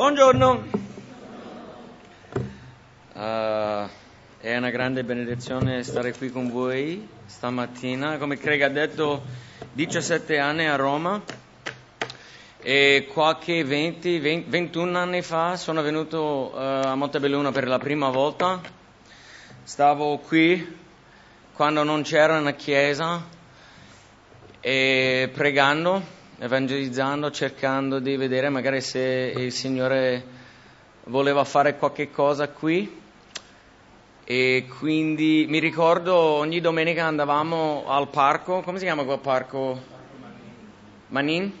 Buongiorno. Uh, è una grande benedizione stare qui con voi stamattina. Come Craig ha detto, 17 anni a Roma e qualche 20, 20 21 anni fa sono venuto uh, a Montebelluna per la prima volta. Stavo qui quando non c'era una chiesa e pregando evangelizzando, cercando di vedere magari se il Signore voleva fare qualche cosa qui. E quindi mi ricordo ogni domenica andavamo al parco, come si chiama quel parco? Manin?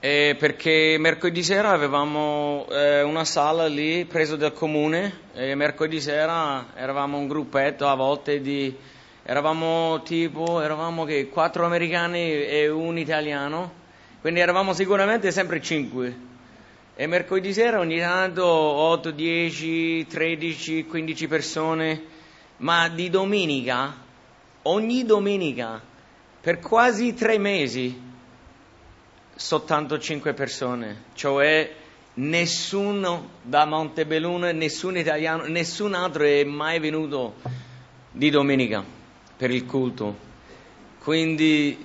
E perché mercoledì sera avevamo eh, una sala lì preso dal comune e mercoledì sera eravamo un gruppetto a volte di eravamo tipo, eravamo che quattro americani e un italiano, quindi eravamo sicuramente sempre cinque. E mercoledì sera ogni tanto 8, 10, 13, 15 persone, ma di domenica, ogni domenica, per quasi tre mesi, soltanto cinque persone, cioè nessuno da Montebelluna, nessun italiano, nessun altro è mai venuto di domenica per il culto. Quindi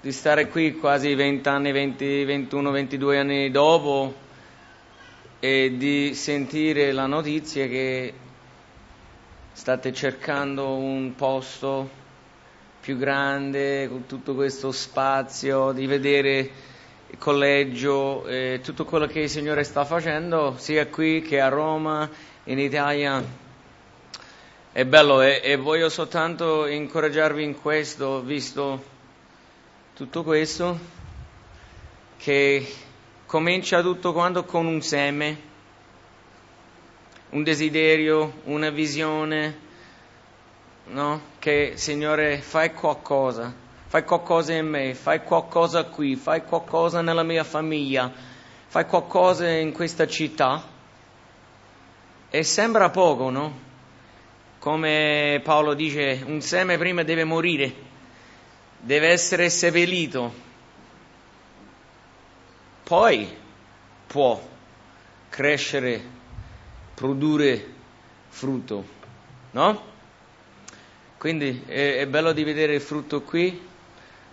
di stare qui quasi 20 anni, 20, 21, 22 anni dopo e di sentire la notizia che state cercando un posto più grande, con tutto questo spazio, di vedere il collegio, e tutto quello che il Signore sta facendo, sia qui che a Roma, in Italia. È bello e, e voglio soltanto incoraggiarvi in questo, visto tutto questo, che comincia tutto quanto con un seme, un desiderio, una visione, no? Che Signore fai qualcosa, fai qualcosa in me, fai qualcosa qui, fai qualcosa nella mia famiglia, fai qualcosa in questa città. E sembra poco, no? Come Paolo dice, un seme prima deve morire, deve essere seppellito, poi può crescere, produrre frutto, no? Quindi è, è bello di vedere il frutto qui,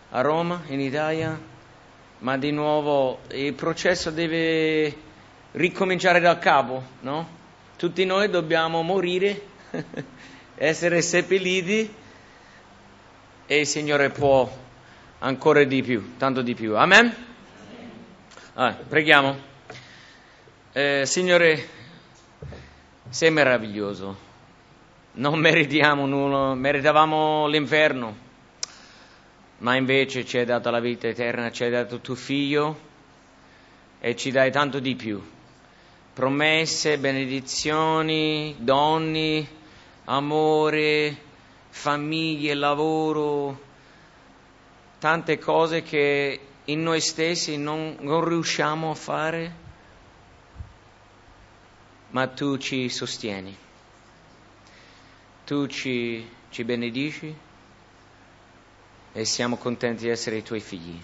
a Roma, in Italia, ma di nuovo il processo deve ricominciare da capo, no? Tutti noi dobbiamo morire essere seppelliti e il Signore può ancora di più, tanto di più. Amen? Ah, preghiamo. Eh, Signore, sei meraviglioso. Non meritiamo nulla, meritavamo l'inferno, ma invece ci hai dato la vita eterna, ci hai dato tuo figlio e ci dai tanto di più. Promesse, benedizioni, doni, amore, famiglie, lavoro, tante cose che in noi stessi non, non riusciamo a fare, ma tu ci sostieni, tu ci, ci benedici e siamo contenti di essere i tuoi figli.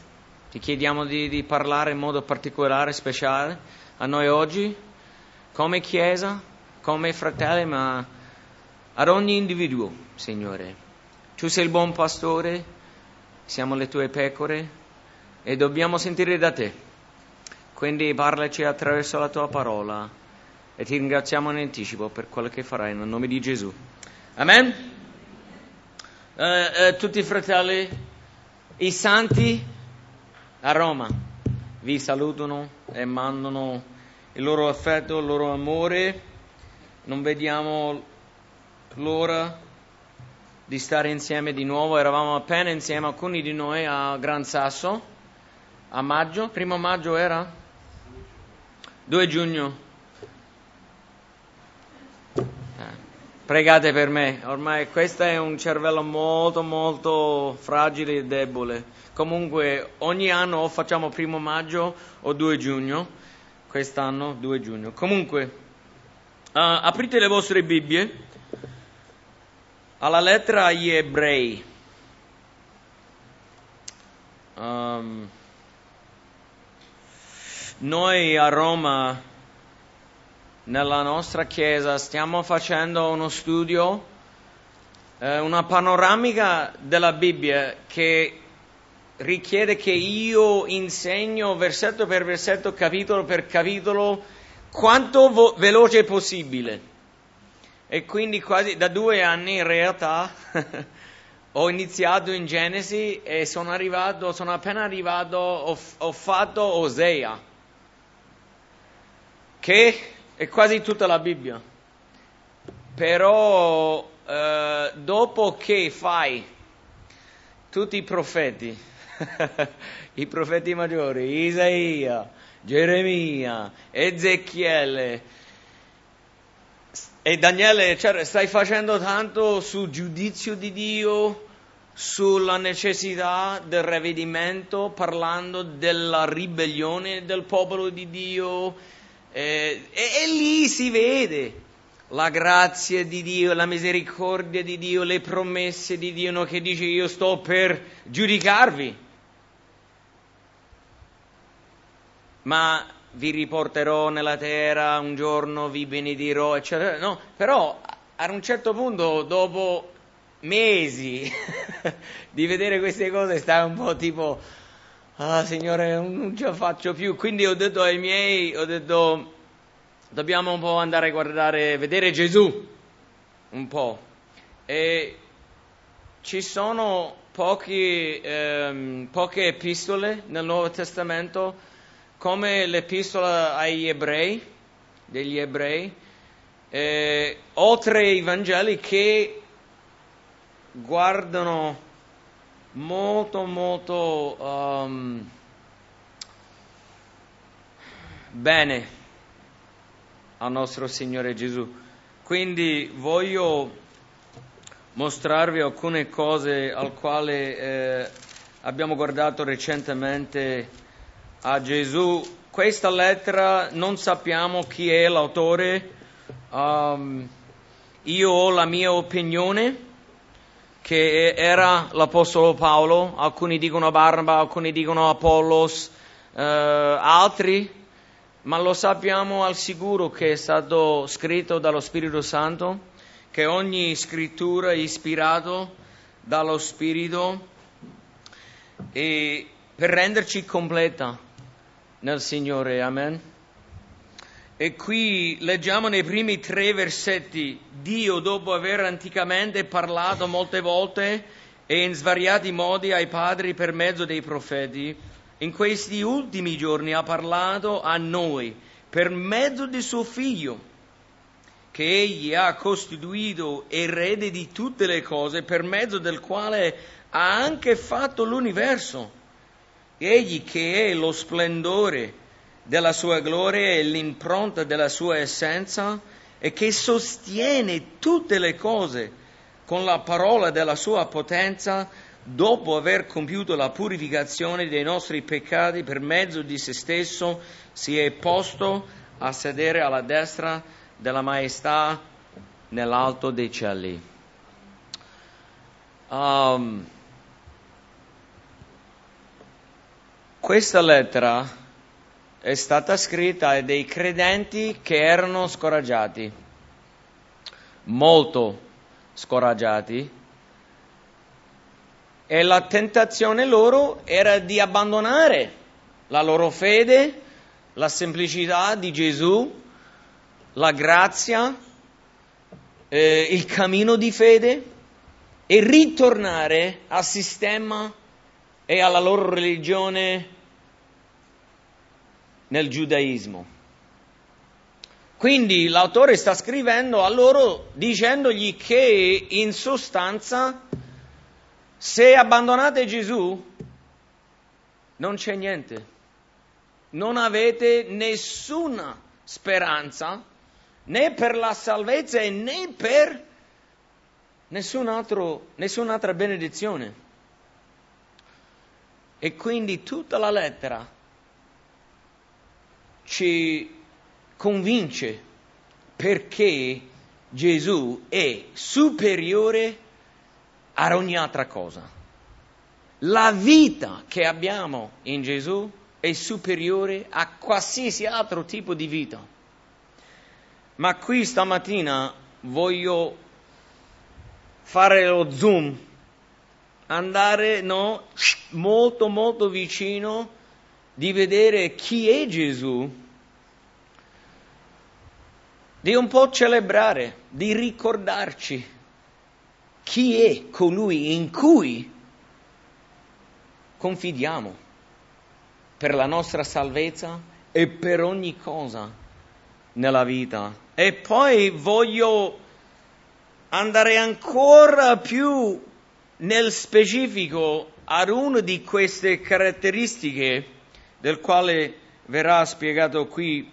Ti chiediamo di, di parlare in modo particolare, speciale a noi oggi, come Chiesa, come fratelli, ma ad ogni individuo, Signore. Tu sei il buon pastore, siamo le tue pecore e dobbiamo sentire da te. Quindi parlaci attraverso la tua parola e ti ringraziamo in anticipo per quello che farai nel nome di Gesù. Amen. Eh, eh, tutti i fratelli, i santi a Roma vi salutano e mandano il loro affetto, il loro amore. Non vediamo l'ora di stare insieme di nuovo. Eravamo appena insieme alcuni di noi a Gran Sasso a maggio. Primo maggio era? 2 giugno. Eh, pregate per me, ormai questo è un cervello molto molto fragile e debole. Comunque ogni anno o facciamo primo maggio o 2 giugno, quest'anno 2 giugno. Comunque uh, aprite le vostre Bibbie alla lettera agli ebrei. Um, Noi a Roma, nella nostra chiesa, stiamo facendo uno studio, eh, una panoramica della Bibbia che richiede che io insegno versetto per versetto, capitolo per capitolo, quanto vo- veloce possibile. E quindi quasi da due anni in realtà ho iniziato in Genesi e sono arrivato, sono appena arrivato, ho, ho fatto Osea che è quasi tutta la Bibbia. Però eh, dopo che fai tutti i profeti, i profeti maggiori, Isaia, Geremia, Ezechiele e Daniele, cioè, stai facendo tanto sul giudizio di Dio, sulla necessità del ravvedimento, parlando della ribellione del popolo di Dio, eh, e, e lì si vede la grazia di Dio, la misericordia di Dio, le promesse di Dio no, che dice io sto per giudicarvi. Ma vi riporterò nella terra, un giorno vi benedirò, eccetera. No, però a un certo punto, dopo mesi di vedere queste cose, stai un po' tipo ah Signore non ce la faccio più, quindi ho detto ai miei, ho detto dobbiamo un po' andare a guardare, vedere Gesù, un po'. E ci sono pochi, ehm, poche epistole nel Nuovo Testamento, come l'epistola agli ebrei, degli ebrei, eh, oltre ai Vangeli che guardano molto molto um, bene al nostro Signore Gesù. Quindi voglio mostrarvi alcune cose al quale eh, abbiamo guardato recentemente a Gesù. Questa lettera non sappiamo chi è l'autore, um, io ho la mia opinione che era l'Apostolo Paolo, alcuni dicono Barnaba, alcuni dicono Apollos, eh, altri, ma lo sappiamo al sicuro che è stato scritto dallo Spirito Santo, che ogni scrittura è ispirata dallo Spirito e per renderci completa nel Signore. Amen. E qui leggiamo nei primi tre versetti, Dio dopo aver anticamente parlato molte volte e in svariati modi ai padri per mezzo dei profeti, in questi ultimi giorni ha parlato a noi per mezzo di suo figlio, che egli ha costituito erede di tutte le cose, per mezzo del quale ha anche fatto l'universo. Egli che è lo splendore della sua gloria e l'impronta della sua essenza e che sostiene tutte le cose con la parola della sua potenza dopo aver compiuto la purificazione dei nostri peccati per mezzo di se stesso, si è posto a sedere alla destra della maestà nell'alto dei cieli. Um, questa lettera è stata scritta a dei credenti che erano scoraggiati, molto scoraggiati, e la tentazione loro era di abbandonare la loro fede, la semplicità di Gesù, la grazia, eh, il cammino di fede e ritornare al sistema e alla loro religione nel giudaismo. Quindi l'autore sta scrivendo a loro dicendogli che in sostanza se abbandonate Gesù non c'è niente, non avete nessuna speranza né per la salvezza né per nessun altro, nessun'altra benedizione. E quindi tutta la lettera ci convince perché Gesù è superiore a ogni altra cosa. La vita che abbiamo in Gesù è superiore a qualsiasi altro tipo di vita. Ma qui stamattina voglio fare lo zoom, andare no, molto molto vicino di vedere chi è Gesù, di un po' celebrare, di ricordarci chi è colui in cui confidiamo per la nostra salvezza e per ogni cosa nella vita. E poi voglio andare ancora più nel specifico ad una di queste caratteristiche del quale verrà spiegato qui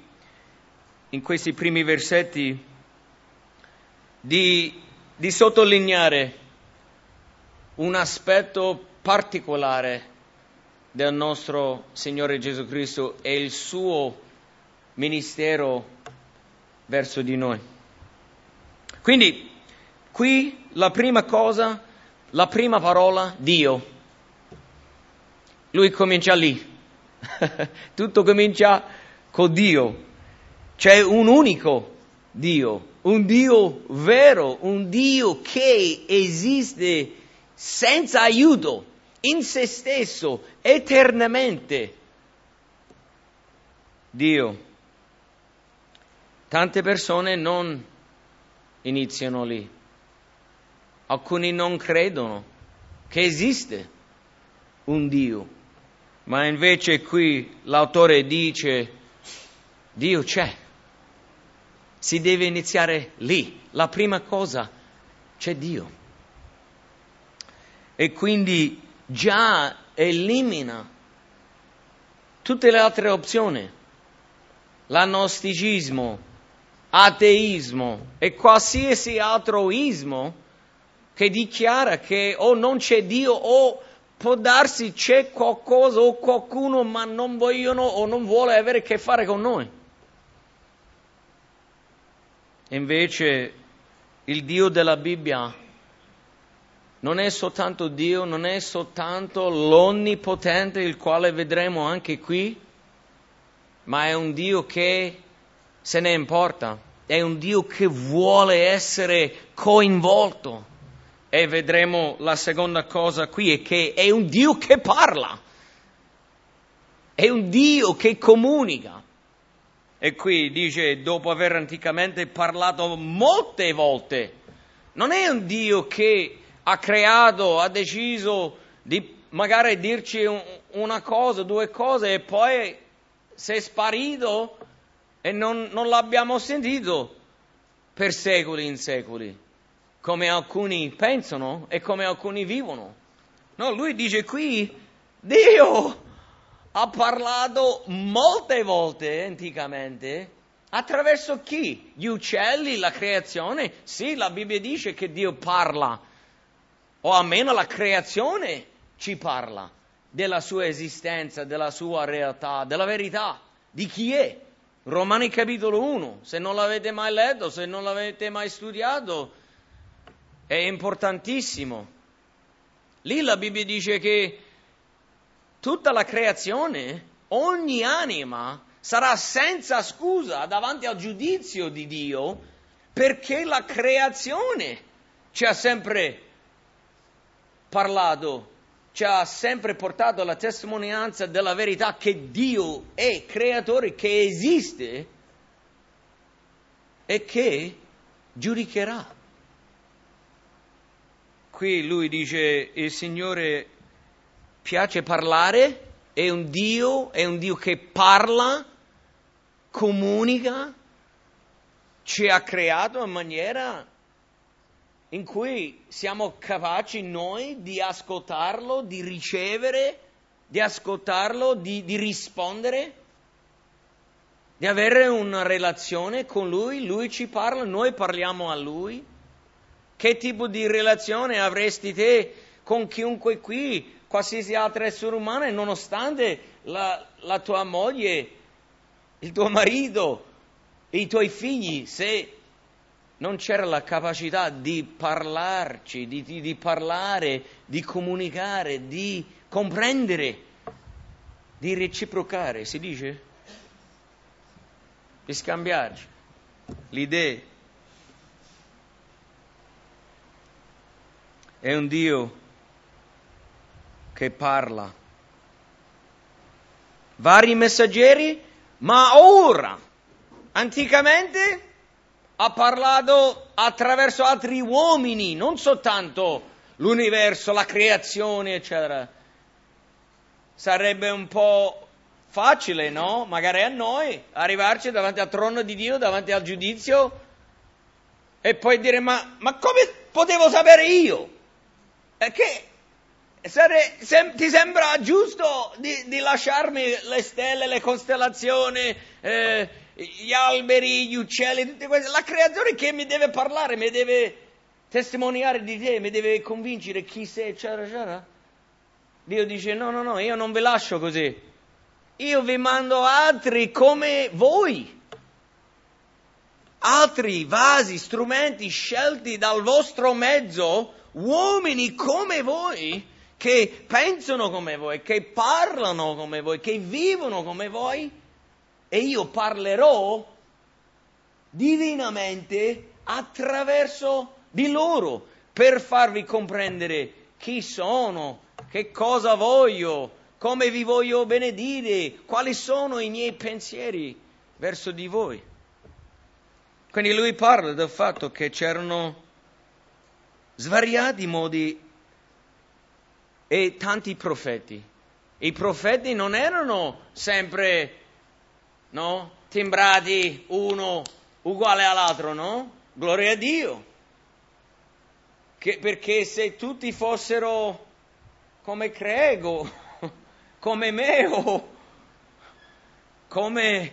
in questi primi versetti di, di sottolineare un aspetto particolare del nostro Signore Gesù Cristo e il suo ministero verso di noi. Quindi qui la prima cosa, la prima parola, Dio. Lui comincia lì. Tutto comincia con Dio. C'è un unico Dio, un Dio vero, un Dio che esiste senza aiuto, in se stesso, eternamente. Dio. Tante persone non iniziano lì. Alcuni non credono che esiste un Dio, ma invece qui l'autore dice Dio c'è si deve iniziare lì. La prima cosa, c'è Dio. E quindi già elimina tutte le altre opzioni, l'agnosticismo, ateismo e qualsiasi altro ismo che dichiara che o non c'è Dio o può darsi c'è qualcosa o qualcuno ma non vogliono o non vuole avere a che fare con noi. Invece il Dio della Bibbia non è soltanto Dio, non è soltanto l'onnipotente, il quale vedremo anche qui, ma è un Dio che se ne importa, è un Dio che vuole essere coinvolto. E vedremo la seconda cosa qui, è che è un Dio che parla, è un Dio che comunica. E qui dice, dopo aver anticamente parlato molte volte, non è un Dio che ha creato, ha deciso di magari dirci un, una cosa, due cose e poi si è sparito e non, non l'abbiamo sentito per secoli in secoli, come alcuni pensano e come alcuni vivono. No, lui dice qui, Dio ha parlato molte volte anticamente. Attraverso chi? Gli uccelli, la creazione? Sì, la Bibbia dice che Dio parla, o almeno la creazione ci parla della sua esistenza, della sua realtà, della verità, di chi è. Romani capitolo 1, se non l'avete mai letto, se non l'avete mai studiato, è importantissimo. Lì la Bibbia dice che tutta la creazione, ogni anima sarà senza scusa davanti al giudizio di Dio perché la creazione ci ha sempre parlato, ci ha sempre portato alla testimonianza della verità che Dio è creatore, che esiste e che giudicherà. Qui lui dice il Signore piace parlare, è un Dio, è un Dio che parla, comunica, ci ha creato in maniera in cui siamo capaci noi di ascoltarlo, di ricevere, di ascoltarlo, di, di rispondere, di avere una relazione con lui, lui ci parla, noi parliamo a lui. Che tipo di relazione avresti te con chiunque qui qualsiasi altro essere umano, nonostante la, la tua moglie, il tuo marito, i tuoi figli, se non c'era la capacità di parlarci, di, di, di parlare, di comunicare, di comprendere. di reciprocare, si dice? Di scambiarci le idee. È un Dio che parla. Vari messaggeri, ma ora, anticamente, ha parlato attraverso altri uomini, non soltanto l'universo, la creazione, eccetera. Sarebbe un po' facile, no? Magari a noi arrivarci davanti al trono di Dio, davanti al giudizio e poi dire ma, ma come potevo sapere io? Perché sare, sem, ti sembra giusto di, di, lasciarmi le stelle, le costellazioni, eh, gli alberi, gli uccelli, tutte queste, la creazione che mi deve parlare, mi deve testimoniare di te, mi deve convincere chi sei, eccetera, eccetera. Dio dice no, no, no, io non vi lascio così. Io vi mando altri come voi. Altri vasi, strumenti scelti dal vostro mezzo, uomini come voi, che pensano come voi, che parlano come voi, che vivono come voi e io parlerò divinamente attraverso di loro per farvi comprendere chi sono, che cosa voglio, come vi voglio benedire, quali sono i miei pensieri verso di voi. Quindi lui parla del fatto che c'erano svariati modi e tanti profeti. I profeti non erano sempre no? Timbrati uno uguale all'altro, no? Gloria a Dio. Che, perché se tutti fossero come Crego, come me o come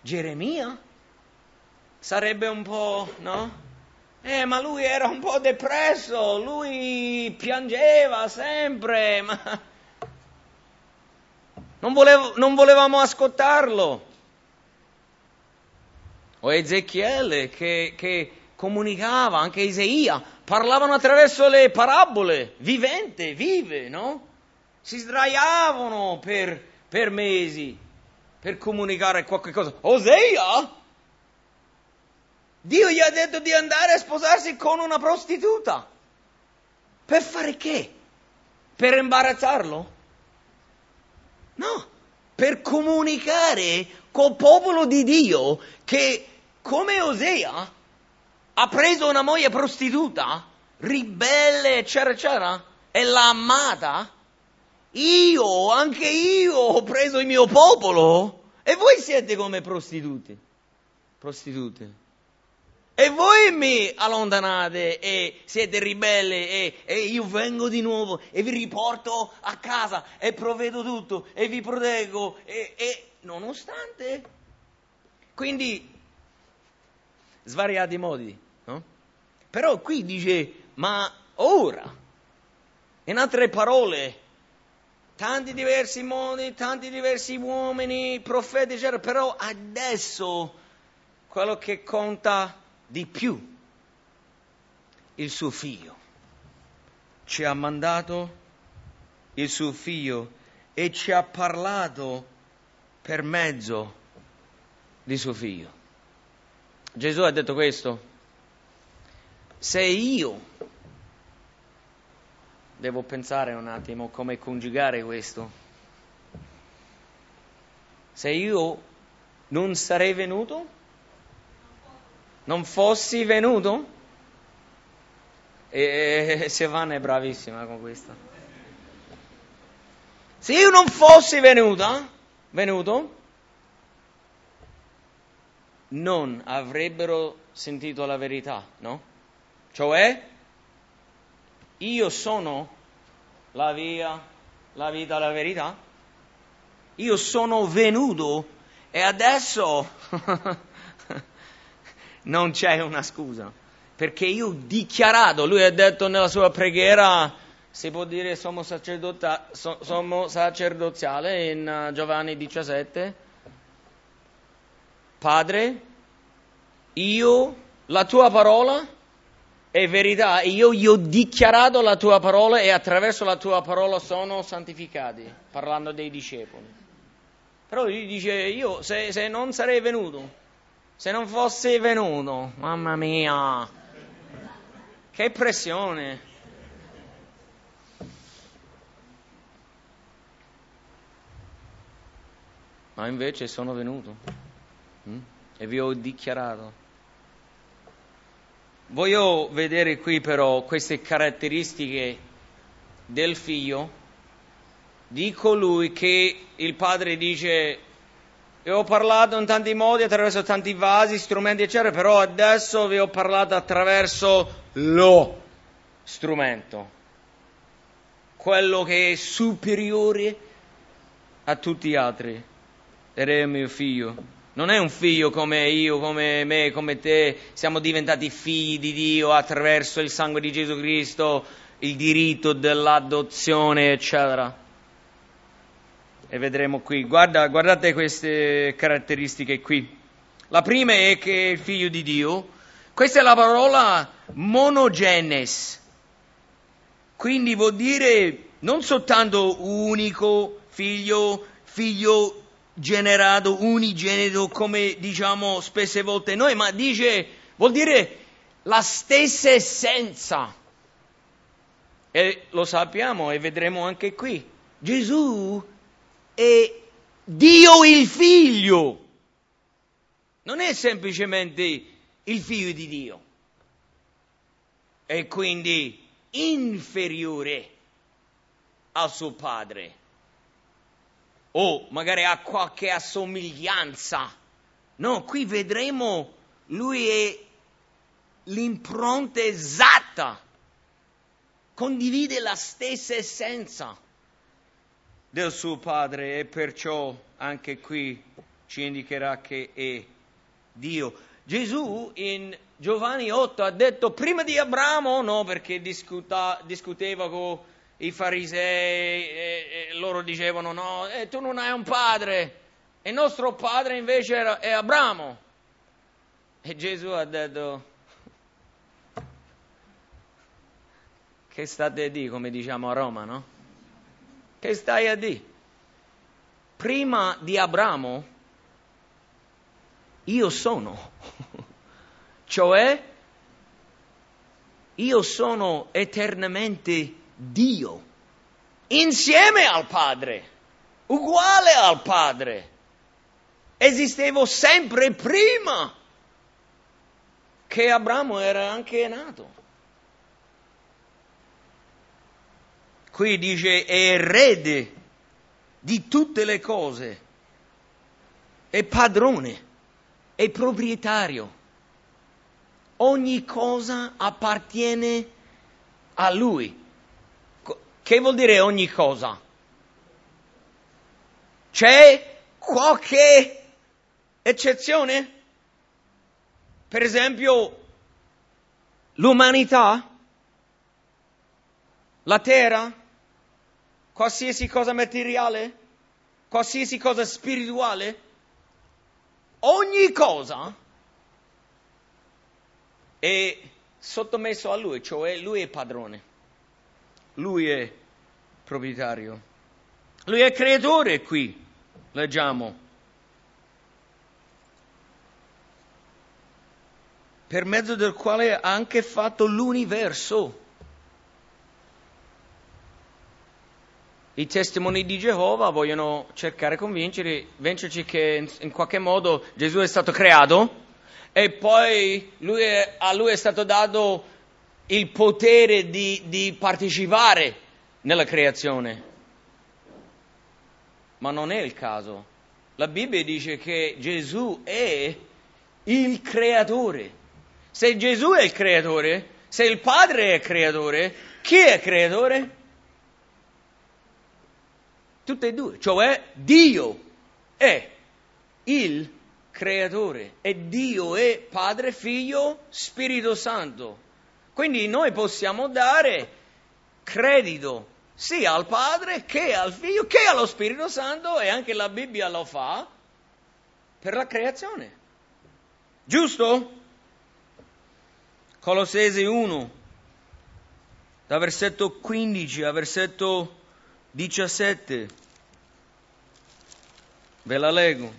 Geremia, sarebbe un po', no? Eh, ma lui era un po' depresso, lui piangeva sempre, ma non, volevo, non volevamo ascoltarlo. O Ezechiele che, che comunicava, anche Isaia, parlavano attraverso le parabole, vivente, vive, no? Si sdraiavano per, per mesi per comunicare qualche cosa. Osea? Dio gli ha detto di andare a sposarsi con una prostituta. Per fare che? Per imbarazzarlo? No, per comunicare col popolo di Dio che come Osea ha preso una moglie prostituta, ribelle, eccetera, eccetera, e l'ha amata. Io, anche io ho preso il mio popolo e voi siete come prostitute. Prostitute. E voi mi allontanate e siete ribelli e, e, io vengo di nuovo e vi riporto a casa e provvedo tutto e vi proteggo e, e nonostante. Quindi svariati modi, no? Però qui dice, ma ora, in altre parole, tanti diversi modi, tanti diversi uomini, profeti, eccetera, però adesso quello che conta di più il suo figlio. Ci ha mandato il suo figlio e ci ha parlato per mezzo di suo figlio. Gesù ha detto questo. Se io devo pensare un attimo come congiugare questo. Se io non sarei venuto, non fossi venuto? E, Silvana è bravissima con questo. Se io non fossi venuta, venuto, non avrebbero sentito la verità, no? Cioè, io sono la via, la vita, la verità. Io sono venuto e adesso non c'è una scusa, perché io ho dichiarato, lui ha detto nella sua preghiera, si può dire sommo, sacerdota, sommo sacerdoziale in uh, Giovanni 17, Padre, io, la tua parola, è verità io gli ho dichiarato la tua parola e attraverso la tua parola sono santificati, parlando dei discepoli. Però lui dice, io se, se non sarei venuto, se non fossi venuto, mamma mia, che pressione. Ma invece sono venuto hm? e vi ho dichiarato. Voglio vedere qui però queste caratteristiche del figlio di colui che il padre dice vi ho parlato in tanti modi, attraverso tanti vasi, strumenti, eccetera, però adesso vi ho parlato attraverso lo strumento, quello che è superiore a tutti gli altri, ed è mio figlio. Non è un figlio come io, come me, come te, siamo diventati figli di Dio attraverso il sangue di Gesù Cristo, il diritto dell'adozione, eccetera. E vedremo qui. Guarda, guardate queste caratteristiche qui. La prima è che il figlio di Dio. Questa è la parola monogenes. Quindi vuol dire non soltanto unico figlio, figlio generato, unigenito, come diciamo spesse volte noi, ma dice, vuol dire la stessa essenza. E lo sappiamo e vedremo anche qui. Gesù è Dio il figlio. Non è semplicemente il figlio di Dio. E quindi inferiore al suo padre o magari ha qualche assomiglianza. No, qui vedremo lui è l'impronta esatta, condivide la stessa essenza del suo padre e perciò anche qui ci indicherà che è Dio. Gesù in Giovanni 8 ha detto prima di Abramo, no, perché discuta, discuteva con i farisei, e, e loro dicevano no, eh, tu non hai un padre, il nostro padre invece era, è Abramo. E Gesù ha detto, che state dire, come diciamo a Roma, no? Che stai a dire? Prima di Abramo, io sono, cioè io sono eternamente Dio, insieme al Padre, uguale al Padre. Esistevo sempre prima che Abramo era anche nato. Qui dice è erede di tutte le cose, è padrone, è proprietario. Ogni cosa appartiene a lui. Che vuol dire ogni cosa? C'è qualche eccezione? Per esempio, l'umanità, la terra, qualsiasi cosa materiale, qualsiasi cosa spirituale, ogni cosa è sottomesso a lui, cioè lui è padrone. Lui è proprietario. Lui è creatore qui, leggiamo. Per mezzo del quale ha anche fatto l'universo. I testimoni di Geova vogliono cercare di convincerci che in qualche modo Gesù è stato creato e poi lui è, a lui è stato dato il potere di, di partecipare nella creazione. Ma non è il caso. La Bibbia dice che Gesù è il creatore. Se Gesù è il creatore, se il Padre è il creatore, chi è il creatore? Tutte e due, cioè Dio è il creatore e Dio è Padre, Figlio, Spirito Santo. Quindi noi possiamo dare credito sia al Padre che al Figlio che allo Spirito Santo e anche la Bibbia lo fa per la creazione. Giusto? Colossesi 1, da versetto 15 a versetto 17. Ve la leggo.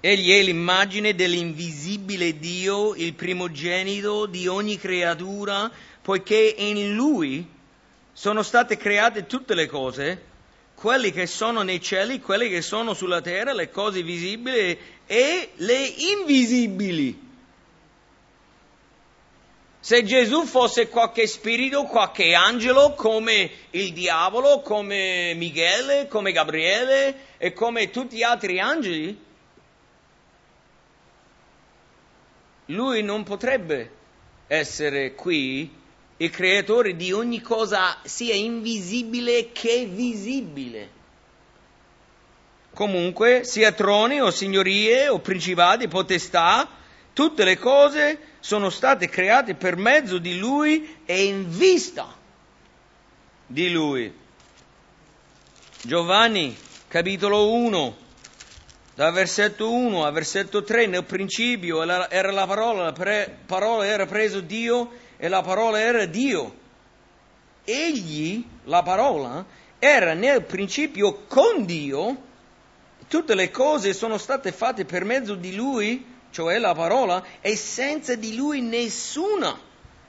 Egli è l'immagine dell'invisibile Dio, il primogenito di ogni creatura, poiché in Lui sono state create tutte le cose, quelli che sono nei cieli, quelli che sono sulla terra, le cose visibili e le invisibili. Se Gesù fosse qualche spirito, qualche angelo, come il diavolo, come Michele, come Gabriele e come tutti gli altri angeli, lui non potrebbe essere qui il creatore di ogni cosa sia invisibile che visibile. Comunque, sia troni o signorie o principati, potestà, tutte le cose sono state create per mezzo di lui e in vista di lui. Giovanni, capitolo 1, dal versetto 1 al versetto 3, nel principio era la parola, la pre, parola era preso Dio e la parola era Dio. Egli, la parola, era nel principio con Dio, tutte le cose sono state fatte per mezzo di Lui, cioè la parola, e senza di Lui nessuna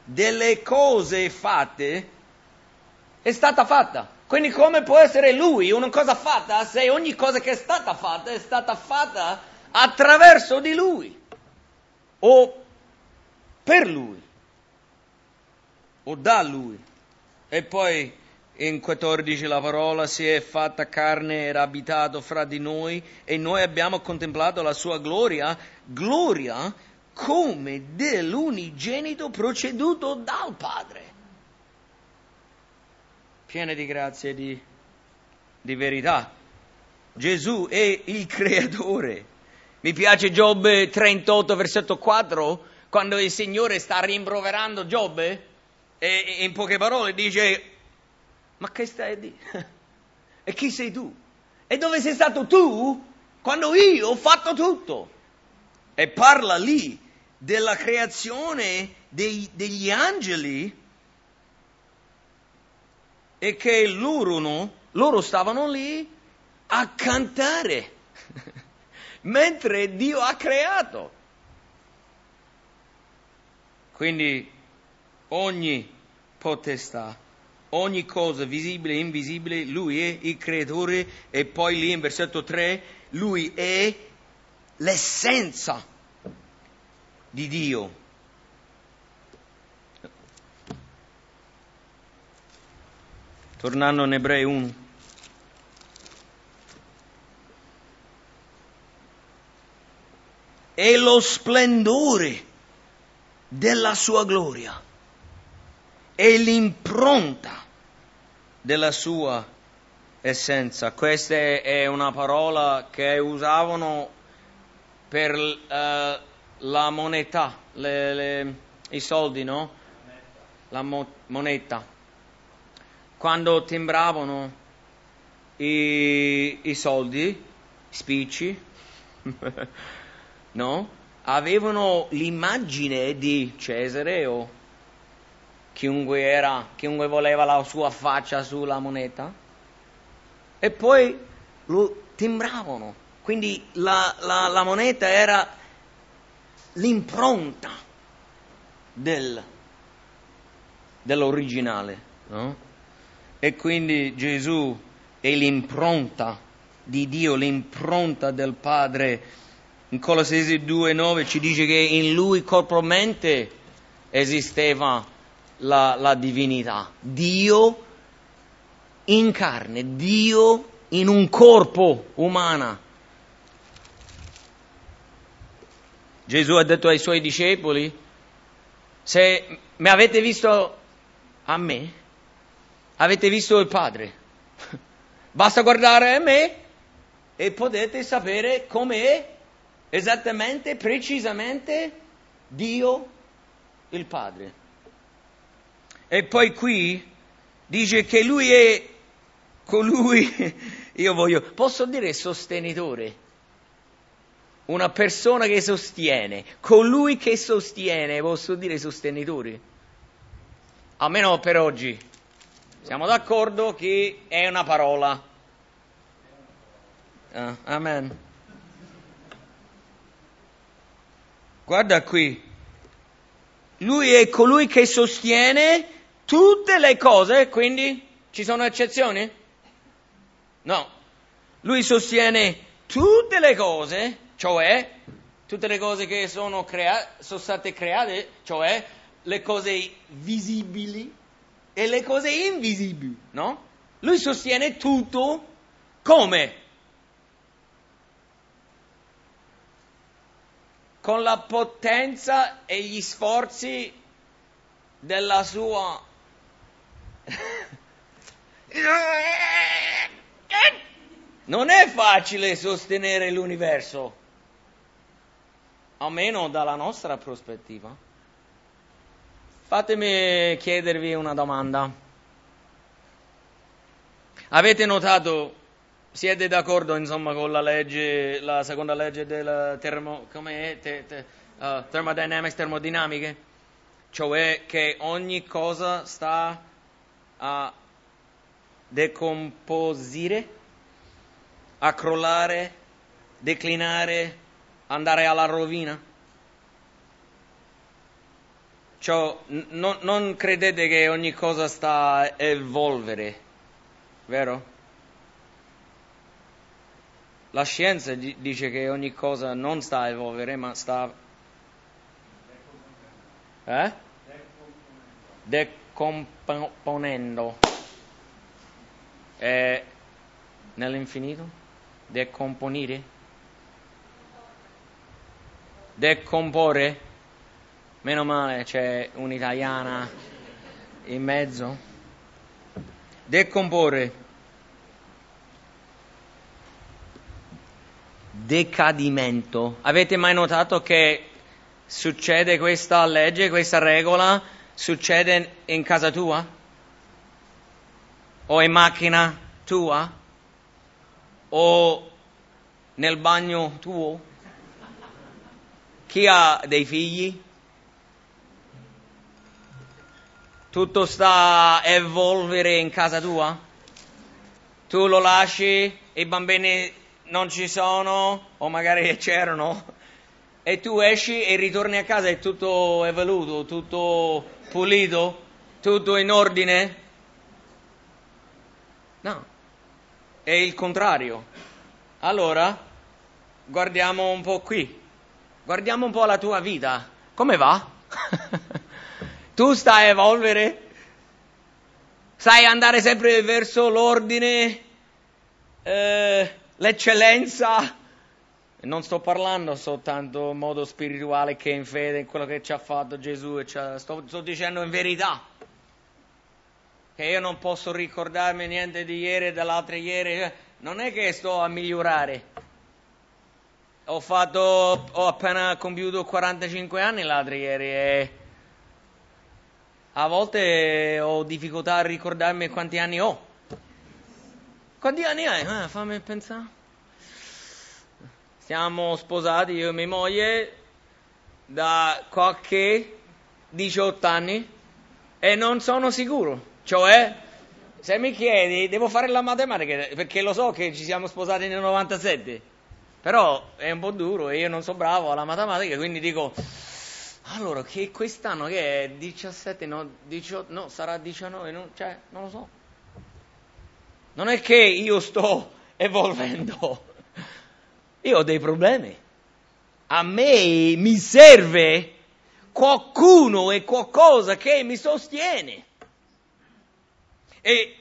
delle cose fatte è stata fatta. Quindi come può essere lui una cosa fatta se ogni cosa che è stata fatta è stata fatta attraverso di lui o per lui o da lui? E poi in 14 la parola si è fatta carne ed abitato fra di noi e noi abbiamo contemplato la sua gloria, gloria come dell'unigenito proceduto dal Padre piene di grazia e di, di verità. Gesù è il creatore. Mi piace Giobbe 38, versetto 4, quando il Signore sta rimproverando Giobbe e in poche parole dice, ma che stai a dire? E chi sei tu? E dove sei stato tu quando io ho fatto tutto? E parla lì della creazione dei, degli angeli e che loro, no, loro stavano lì a cantare mentre Dio ha creato. Quindi ogni potestà, ogni cosa visibile e invisibile, lui è il creatore e poi lì in versetto 3 lui è l'essenza di Dio. Tornando in Ebrei 1. E lo splendore della sua gloria e l'impronta della sua essenza. Questa è una parola che usavano per uh, la moneta, le, le, i soldi, no? La mo- moneta quando timbravano i, i soldi, spicci, no? Avevano l'immagine di Cesare o chiunque era, chiunque voleva la sua faccia sulla moneta e poi lo timbravano. Quindi la, la, la moneta era l'impronta del, dell'originale, no? E quindi Gesù è l'impronta di Dio, l'impronta del Padre. In Colossesi 2,9 ci dice che in lui corporalmente esisteva la, la divinità. Dio in carne, Dio in un corpo umano. Gesù ha detto ai suoi discepoli, se mi avete visto a me, avete visto il Padre. Basta guardare a me e potete sapere com'è esattamente, precisamente Dio il Padre. E poi qui dice che lui è colui, io voglio, posso dire sostenitore, una persona che sostiene, colui che sostiene, posso dire sostenitori, almeno per oggi, siamo d'accordo che è una parola. Uh, amen. Guarda qui, lui è colui che sostiene tutte le cose, quindi ci sono eccezioni? No, lui sostiene tutte le cose, cioè tutte le cose che sono, crea- sono state create, cioè le cose visibili e le cose invisibili, no? Lui sostiene tutto come? Con la potenza e gli sforzi della sua non è facile sostenere l'universo, almeno dalla nostra prospettiva. Fatemi chiedervi una domanda. Avete notato, siete d'accordo insomma con la legge, la seconda legge della termo, come è? Te, te, uh, thermodynamics, termodinamiche? Cioè che ogni cosa sta a decomposire, a crollare, declinare, andare alla rovina. Cioè, n- non credete che ogni cosa sta a evolvere, vero? La scienza dice che ogni cosa non sta a evolvere, ma sta... Eh? Decomponendo è nell'infinito? Decomponere? Decomporre? Meno male c'è un'italiana in mezzo. Decomporre. Decadimento. Avete mai notato che succede questa legge, questa regola? Succede in casa tua? o in macchina tua o nel bagno tuo? Chi ha dei figli? Tutto sta evolvere in casa tua? Tu lo lasci, i bambini non ci sono o magari c'erano e tu esci e ritorni a casa e è tutto evoluto, tutto pulito, tutto in ordine? No, è il contrario. Allora, guardiamo un po' qui, guardiamo un po' la tua vita. Come va? tu stai a evolvere? Sai andare sempre verso l'ordine, eh, l'eccellenza? Non sto parlando soltanto in modo spirituale che in fede in quello che ci ha fatto Gesù, sto, sto dicendo in verità che io non posso ricordarmi niente di ieri e dell'altro ieri, non è che sto a migliorare. Ho fatto, ho appena compiuto 45 anni l'altro ieri e a volte ho difficoltà a ricordarmi quanti anni ho. Quanti anni hai? Ah, fammi pensare. Siamo sposati io e mia moglie da qualche 18 anni e non sono sicuro. Cioè, se mi chiedi, devo fare la matematica perché lo so che ci siamo sposati nel 97, però è un po' duro e io non so bravo alla matematica, quindi dico, allora, che quest'anno che è 17, no, 18, no, sarà 19, no, cioè, non lo so. Non è che io sto evolvendo, io ho dei problemi. A me mi serve qualcuno e qualcosa che mi sostiene. E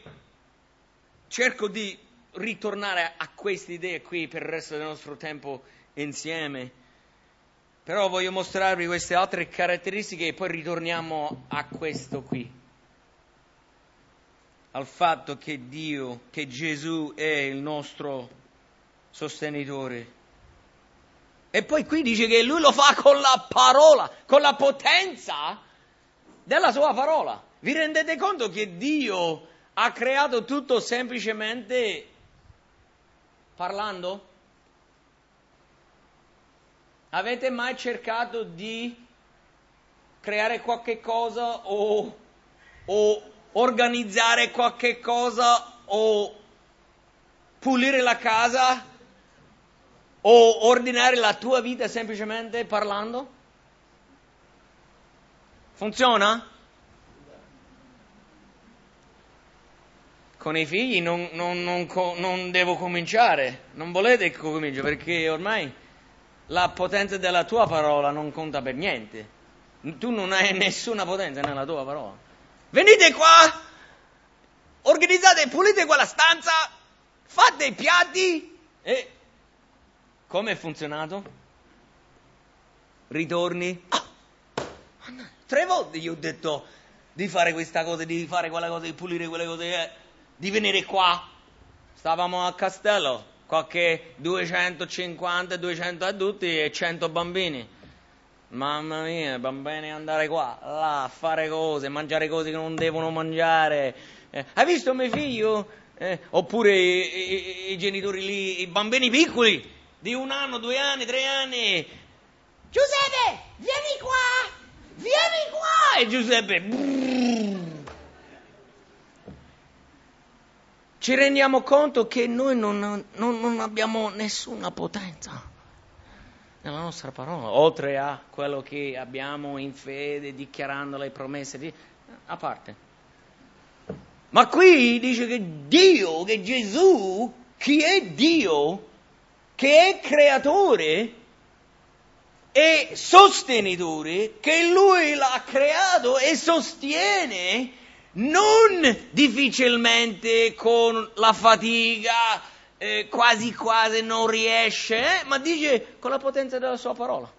cerco di ritornare a queste idee qui per il resto del nostro tempo insieme. Però voglio mostrarvi queste altre caratteristiche e poi ritorniamo a questo qui. Al fatto che Dio, che Gesù è il nostro sostenitore. E poi qui dice che lui lo fa con la parola, con la potenza della sua parola. Vi rendete conto che Dio ha creato tutto semplicemente parlando? Avete mai cercato di creare qualche cosa o, o organizzare qualche cosa o pulire la casa o ordinare la tua vita semplicemente parlando? Funziona? Con i figli non, non, non, non devo cominciare, non volete che cominci perché ormai la potenza della tua parola non conta per niente. Tu non hai nessuna potenza nella tua parola. Venite qua, organizzate, pulite quella stanza, fate i piatti e come è funzionato? Ritorni? Ah, tre volte gli ho detto di fare questa cosa, di fare quella cosa, di pulire quelle cose, eh, di venire qua. Stavamo a castello, qualche 250-200 adulti e 100 bambini. Mamma mia, bambini andare qua, là, a fare cose, mangiare cose che non devono mangiare. Eh, hai visto mio figlio? Eh, oppure i, i, i, genitori lì, i bambini piccoli, di un anno, due anni, tre anni. Giuseppe, vieni qua, vieni qua. E Giuseppe... Brrr. Ci rendiamo conto che noi non, non, non abbiamo nessuna potenza nella nostra parola, oltre a quello che abbiamo in fede, dichiarando le promesse, di, a parte. Ma qui dice che Dio, che Gesù, chi è Dio, che è creatore e sostenitore, che lui l'ha creato e sostiene non difficilmente con la fatica, eh, quasi quasi non riesce, eh, ma dice con la potenza della sua parola.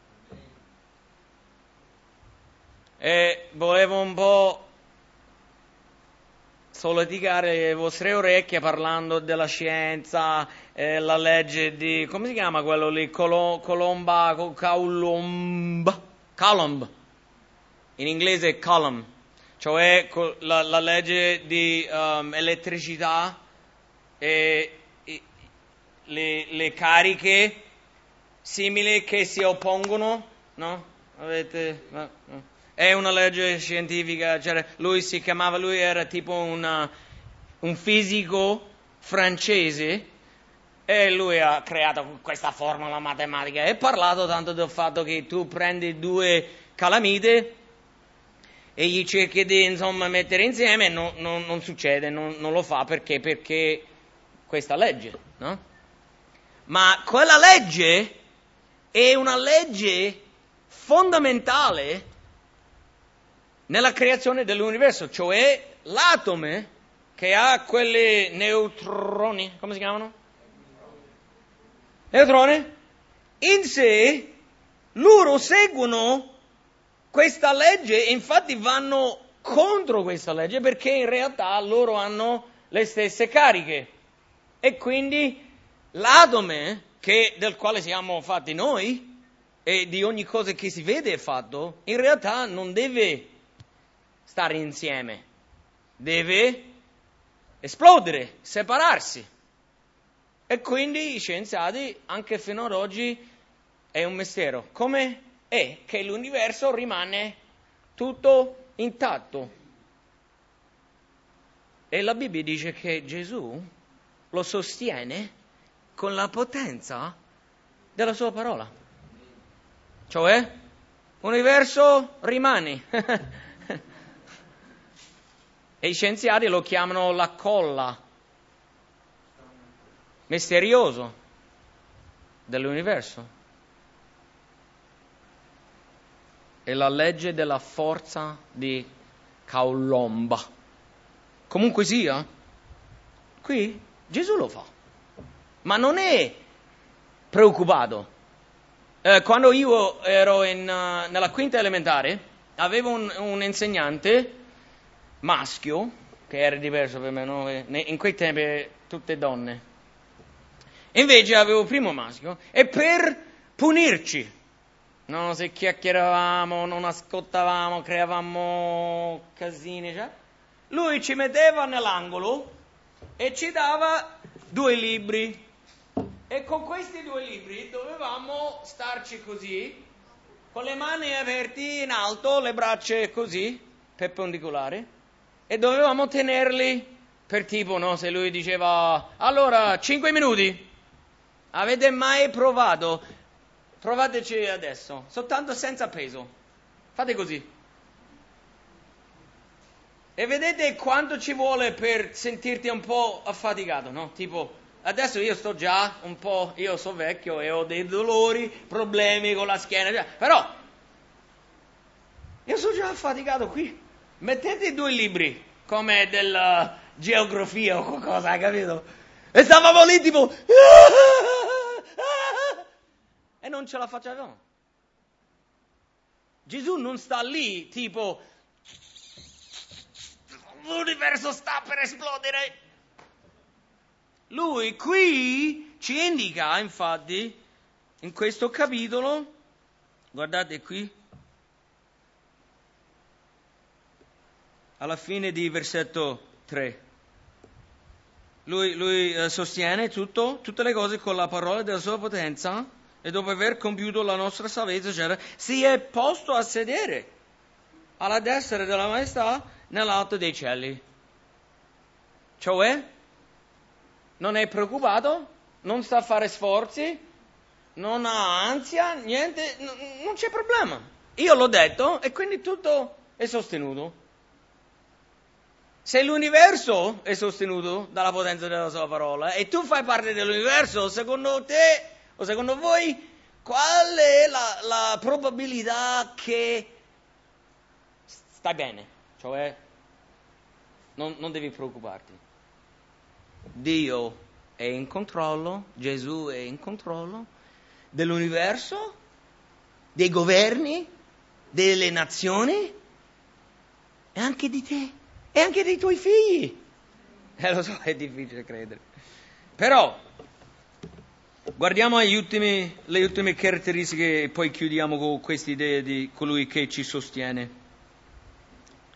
E volevo un po' solleticare le vostre orecchie parlando della scienza, eh, la legge di, come si chiama quello lì, Colo, Colomba, Coulomb, Columb, in inglese column, cioè la, la legge di um, elettricità e, e le, le, cariche simili che si oppongono, no? Avete... No è una legge scientifica, cioè lui si chiamava, lui era tipo una, un fisico francese e lui ha creato questa formula matematica e ha parlato tanto del fatto che tu prendi due calamite e gli cerchi di insomma mettere insieme no, no, non succede, non, non, lo fa perché? Perché questa legge, no? Ma quella legge è una legge fondamentale nella creazione dell'universo, cioè l'atome che ha quelle neutroni, come si chiamano? Neutroni? In sé, loro seguono questa legge infatti vanno contro questa legge perché in realtà loro hanno le stesse cariche e quindi l'atome che, del quale siamo fatti noi e di ogni cosa che si vede è fatto, in realtà non deve stare insieme, deve esplodere, separarsi. E quindi i scienziati, anche fino ad oggi, è un mistero. Come è che l'universo rimane tutto intatto? E la Bibbia dice che Gesù lo sostiene con la potenza della sua parola. Cioè, l'universo rimane. E i scienziati lo chiamano la colla, misterioso dell'universo. È la legge della forza di Kaulomba. Comunque sia, qui Gesù lo fa, ma non è preoccupato. Eh, quando io ero in, uh, nella quinta elementare, avevo un, un insegnante maschio, che era diverso per me, no? in quei tempi tutte donne. Invece avevo primo maschio e per punirci, no? se chiacchieravamo, non ascoltavamo, creavamo casini, cioè, lui ci metteva nell'angolo e ci dava due libri. E con questi due libri dovevamo starci così, con le mani aperte in alto, le braccia così, perpendicolari, e dovevamo tenerli per tipo, no? Se lui diceva, allora, 5 minuti, avete mai provato? Provateci adesso, soltanto senza peso. Fate così. E vedete quanto ci vuole per sentirti un po' affaticato, no? Tipo, adesso io sto già un po', io sono vecchio e ho dei dolori, problemi con la schiena, però io sono già affaticato qui. Mettete due libri, come della geografia o qualcosa, capito? E stavamo lì tipo... E non ce la facevamo. Gesù non sta lì tipo... L'universo sta per esplodere. Lui qui ci indica, infatti, in questo capitolo, guardate qui, alla fine di versetto 3. Lui, lui eh, sostiene tutto, tutte le cose con la parola della sua potenza e dopo aver compiuto la nostra salvezza, eccetera, si è posto a sedere alla destra della maestà nell'alto dei cieli. Cioè, non è preoccupato, non sta a fare sforzi, non ha ansia, niente, n- non c'è problema. Io l'ho detto e quindi tutto è sostenuto. Se l'universo è sostenuto dalla potenza della sua parola e tu fai parte dell'universo, secondo te o secondo voi, qual è la, la probabilità che stai bene? Cioè, non, non devi preoccuparti. Dio è in controllo, Gesù è in controllo dell'universo, dei governi, delle nazioni e anche di te e anche dei tuoi figli. Eh, lo so, è difficile credere. Però, guardiamo ultimi, le ultime caratteristiche e poi chiudiamo con questa idea di colui che ci sostiene.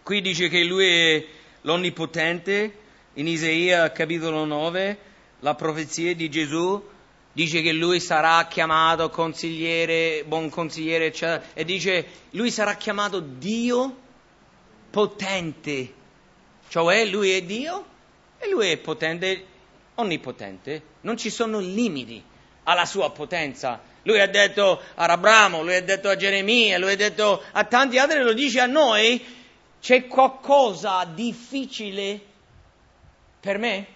Qui dice che lui è l'onnipotente, in Isaia capitolo 9, la profezia di Gesù dice che lui sarà chiamato consigliere, buon consigliere, eccetera, e dice lui sarà chiamato Dio potente, cioè lui è Dio e lui è potente, onnipotente, non ci sono limiti alla sua potenza. Lui ha detto a Abramo, lui ha detto a Geremia, lui ha detto a tanti altri, lo dice a noi, c'è qualcosa difficile per me?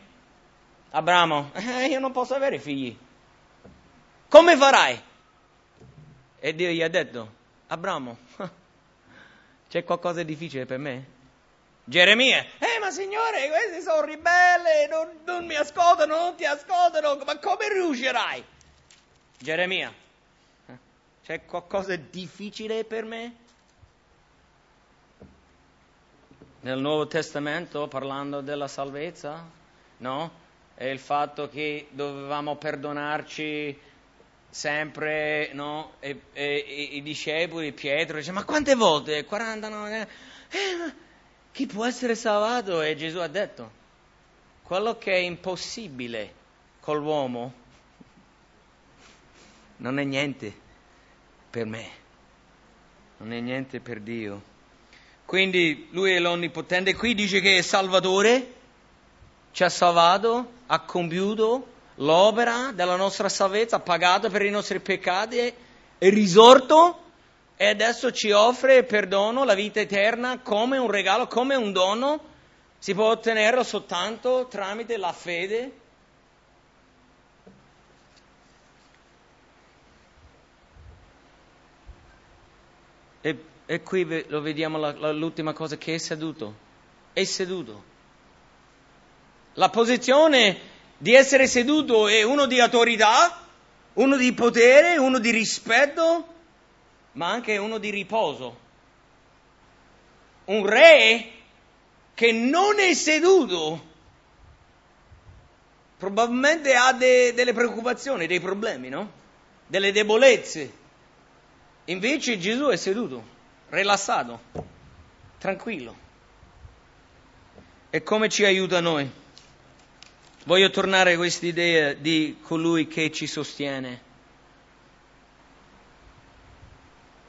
Abramo, eh, io non posso avere figli. Come farai? E Dio gli ha detto, Abramo, c'è qualcosa di difficile per me? Geremia, eh ma signore, questi sono ribelli, non, non mi ascoltano, non ti ascoltano, ma come riuscirai? Geremia, eh, c'è qualcosa di difficile per me? Nel Nuovo Testamento, parlando della salvezza, no? È il fatto che dovevamo perdonarci sempre, no? E, e, e i discepoli, Pietro, dice, ma quante volte? 49? Eh, chi può essere salvato? E Gesù ha detto, quello che è impossibile con l'uomo non è niente per me, non è niente per Dio. Quindi lui è l'onnipotente, qui dice che è Salvatore, ci ha salvato, ha compiuto l'opera della nostra salvezza, ha pagato per i nostri peccati, è risorto e adesso ci offre perdono, la vita eterna, come un regalo, come un dono, si può ottenerlo soltanto tramite la fede. E, e qui lo vediamo la, la, l'ultima cosa che è seduto. È seduto. La posizione di essere seduto è uno di autorità, uno di potere, uno di rispetto, ma anche uno di riposo. Un re che non è seduto probabilmente ha de, delle preoccupazioni, dei problemi, no? Delle debolezze. Invece Gesù è seduto, rilassato, tranquillo. E come ci aiuta noi? Voglio tornare a questa idea di colui che ci sostiene.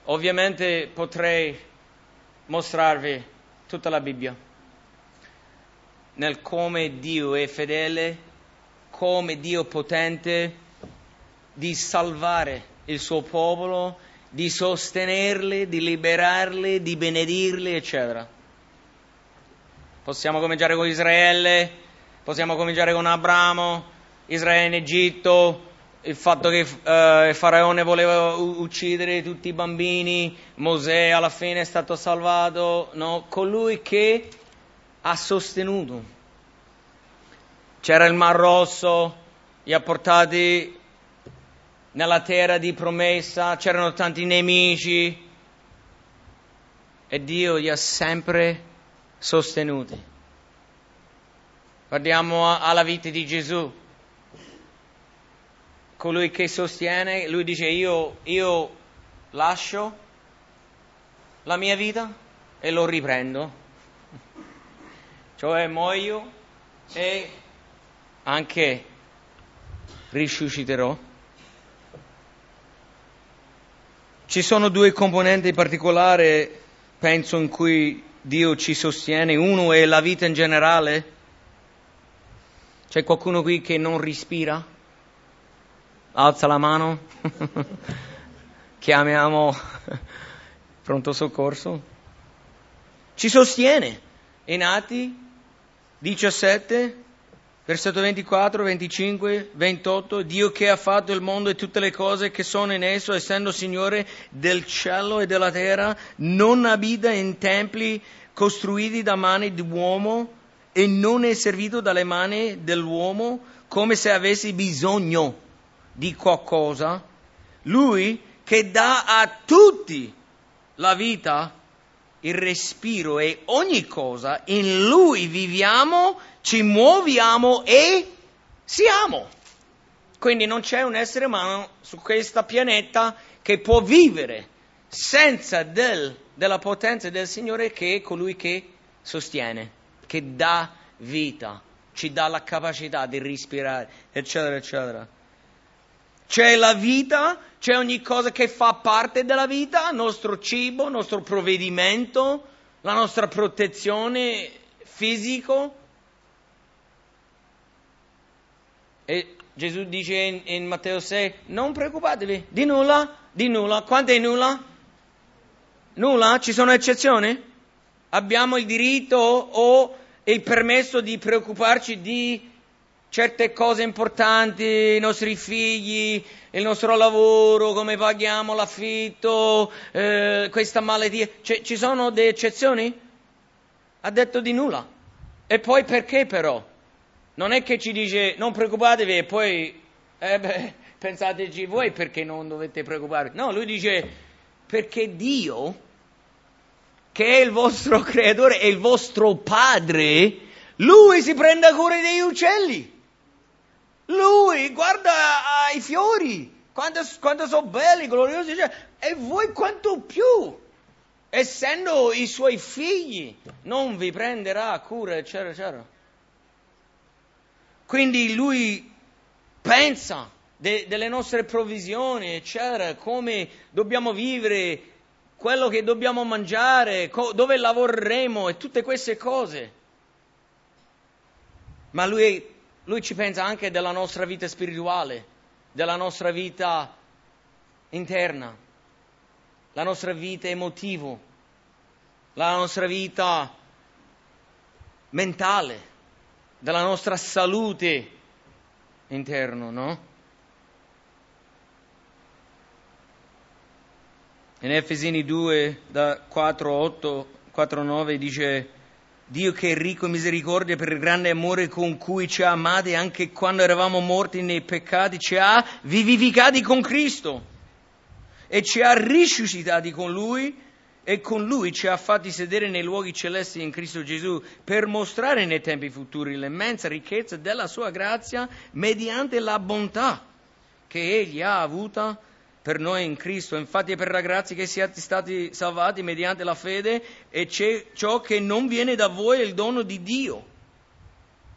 Ovviamente potrei mostrarvi tutta la Bibbia nel come Dio è fedele, come Dio potente di salvare il suo popolo, di sostenerli, di liberarli, di benedirli, eccetera. Possiamo cominciare con Israele, possiamo cominciare con Abramo, Israele in Egitto, il fatto che eh, Faraone voleva uccidere tutti i bambini, Mosè alla fine è stato salvato, no? colui che ha sostenuto. C'era il Mar Rosso, li ha portati nella terra di promessa, c'erano tanti nemici e Dio li ha sempre sostenuti. Guardiamo alla vita di Gesù colui che sostiene, lui dice io, io lascio la mia vita e lo riprendo, cioè muoio e anche risusciterò. Ci sono due componenti particolari, penso, in cui Dio ci sostiene. Uno è la vita in generale. C'è qualcuno qui che non respira? Alza la mano. Chiamiamo pronto soccorso. Ci sostiene. In Atti 17, versetto 24, 25, 28, Dio che ha fatto il mondo e tutte le cose che sono in esso, essendo Signore del cielo e della terra, non abita in templi costruiti da mani di uomo e non è servito dalle mani dell'uomo come se avesse bisogno di qualcosa, lui che dà a tutti la vita, il respiro e ogni cosa, in lui viviamo, ci muoviamo e siamo. Quindi non c'è un essere umano su questo pianeta che può vivere senza del, della potenza del Signore che è colui che sostiene, che dà vita, ci dà la capacità di respirare, eccetera, eccetera c'è la vita, c'è ogni cosa che fa parte della vita, nostro cibo, nostro provvedimento, la nostra protezione fisico. E Gesù dice in, in Matteo 6, non preoccupatevi di nulla, di nulla. Quanto è nulla? Nulla? Ci sono eccezioni? Abbiamo il diritto o il permesso di preoccuparci di certe cose importanti, i nostri figli, il nostro lavoro, come paghiamo l'affitto, eh, questa malattia. Cioè, ci sono delle eccezioni? Ha detto di nulla. E poi perché però? Non è che ci dice non preoccupatevi e poi eh beh, pensateci voi perché non dovete preoccuparvi. No, lui dice perché Dio, che è il vostro creatore, è il vostro padre, lui si prende cura degli uccelli. Lui guarda ai fiori, quanto, quanto sono belli, gloriosi, e voi quanto più, essendo i suoi figli, non vi prenderà cura, eccetera, eccetera. Quindi lui pensa de, delle nostre provvisioni, eccetera, come dobbiamo vivere, quello che dobbiamo mangiare, co- dove lavoreremo e tutte queste cose. Ma lui lui ci pensa anche della nostra vita spirituale, della nostra vita interna, la nostra vita emotiva, la nostra vita mentale, della nostra salute interna, no? In Efesini 2, da 4, 8, 4, 9 dice Dio che è ricco in misericordia per il grande amore con cui ci ha amati anche quando eravamo morti nei peccati, ci ha vivificati con Cristo. E ci ha risuscitati con Lui e con Lui ci ha fatti sedere nei luoghi celesti in Cristo Gesù per mostrare nei tempi futuri l'immensa ricchezza della sua grazia mediante la bontà che Egli ha avuta per noi in Cristo. Infatti è per la grazia che siete stati salvati mediante la fede e c'è ciò che non viene da voi è il dono di Dio.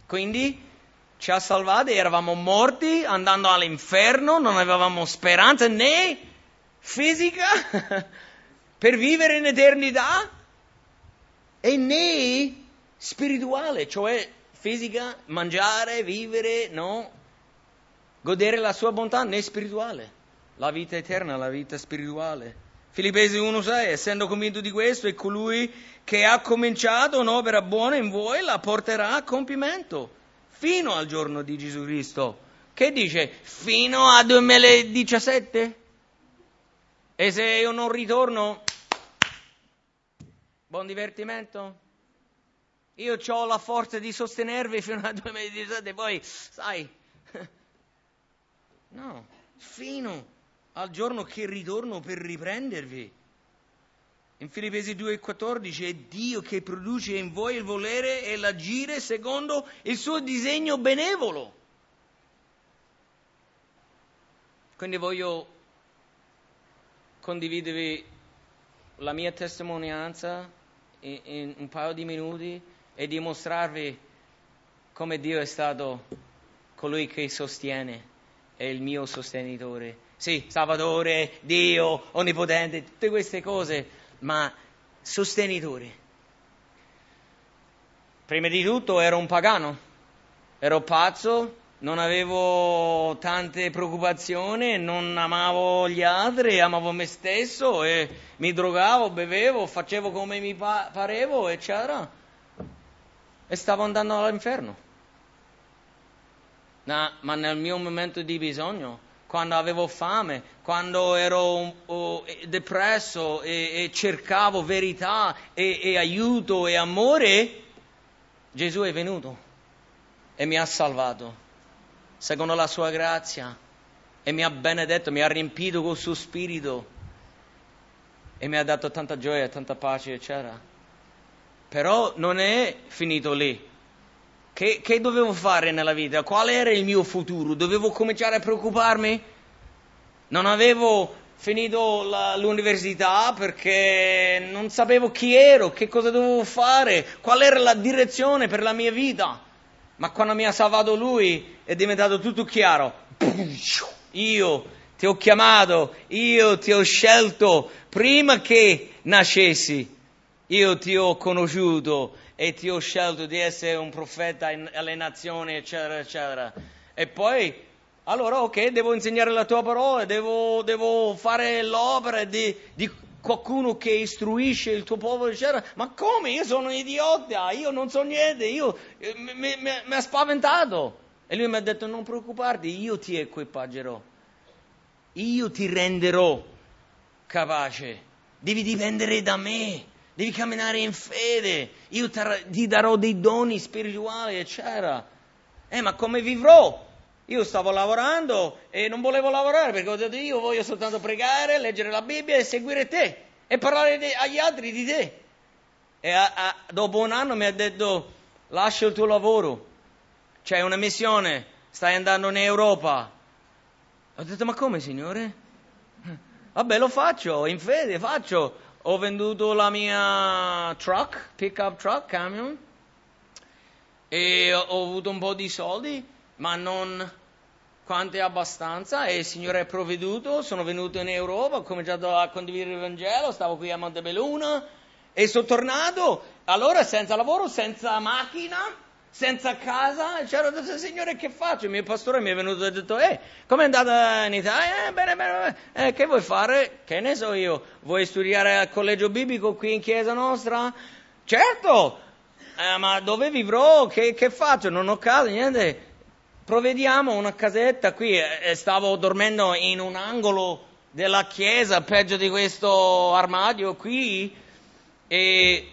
Quindi ci ha salvati, eravamo morti, andando all'inferno, non avevamo speranza né fisica per vivere in eternità e né spirituale, cioè fisica, mangiare, vivere, no, godere la sua bontà né spirituale, la vita eterna, la vita spirituale. Filippesi 1,6, essendo convinto di questo, è colui che ha cominciato un'opera buona in voi la porterà a compimento fino al giorno di Gesù Cristo. Che dice? Fino al 2017? E se io non ritorno, buon divertimento? Io ho la forza di sostenervi fino al 2017, poi, sai, no, fino al giorno che ritorno per riprendervi. In Filippesi 2,14 è Dio che produce in voi il volere e l'agire secondo il suo disegno benevolo. Quindi voglio condividervi la mia testimonianza in, in un paio di minuti e dimostrarvi come Dio è stato colui che sostiene, è il mio sostenitore. Sì, Salvatore, Dio, Onnipotente, tutte queste cose, ma sostenitore. Prima di tutto ero un pagano, ero pazzo, non avevo tante preoccupazioni, non amavo gli altri, amavo me stesso e mi drogavo, bevevo, facevo come mi parevo, eccetera. E stavo andando all'inferno. No, ma nel mio momento di bisogno, quando avevo fame, quando ero oh, depresso e, e, cercavo verità e, e aiuto e amore, Gesù è venuto e mi ha salvato secondo la sua grazia e mi ha benedetto, mi ha riempito col suo spirito e mi ha dato tanta gioia, tanta pace, eccetera. Però non è finito lì. Che, che dovevo fare nella vita? Qual era il mio futuro? Dovevo cominciare a preoccuparmi? Non avevo finito la, l'università perché non sapevo chi ero, che cosa dovevo fare, qual era la direzione per la mia vita. Ma quando mi ha salvato lui è diventato tutto chiaro. Io ti ho chiamato, io ti ho scelto prima che nascessi. Io ti ho conosciuto e ti ho scelto di essere un profeta alle nazioni, eccetera, eccetera. E poi, allora, ok, devo insegnare la tua parola, devo, devo fare l'opera di, di qualcuno che istruisce il tuo popolo, eccetera. Ma come? Io sono un idiota, io non so niente, io, eh, mi, mi, mi ha spaventato. E lui mi ha detto, non preoccuparti, io ti equipaggerò, io ti renderò capace, devi dipendere da me, devi camminare in fede, io ti darò dei doni spirituali, eccetera. Eh, ma come vivrò? Io stavo lavorando e non volevo lavorare perché ho detto io voglio soltanto pregare, leggere la Bibbia e seguire te e parlare de- agli altri di te. E a, a, dopo un anno mi ha detto lascia il tuo lavoro, c'è una missione, stai andando in Europa. Ho detto ma come signore? Vabbè lo faccio, in fede faccio. Ho venduto la mia truck, pick up truck, camion e ho avuto un po' di soldi ma non quanto è abbastanza. E il Signore è provveduto, sono venuto in Europa, ho cominciato a condividere il Vangelo, stavo qui a Montebelluna e sono tornato, allora senza lavoro, senza macchina, senza casa, c'ero detto, Signore che faccio? Il mio pastore mi è venuto e ha detto, eh, come è andata in Italia? Eh, bene, bene, bene. Eh, che vuoi fare? Che ne so io, vuoi studiare al collegio biblico qui in chiesa nostra? Certo, eh, ma dove vivrò? Che, che faccio? Non ho casa, niente provvediamo una casetta qui, e stavo dormendo in un angolo della chiesa, peggio di questo armadio qui, e,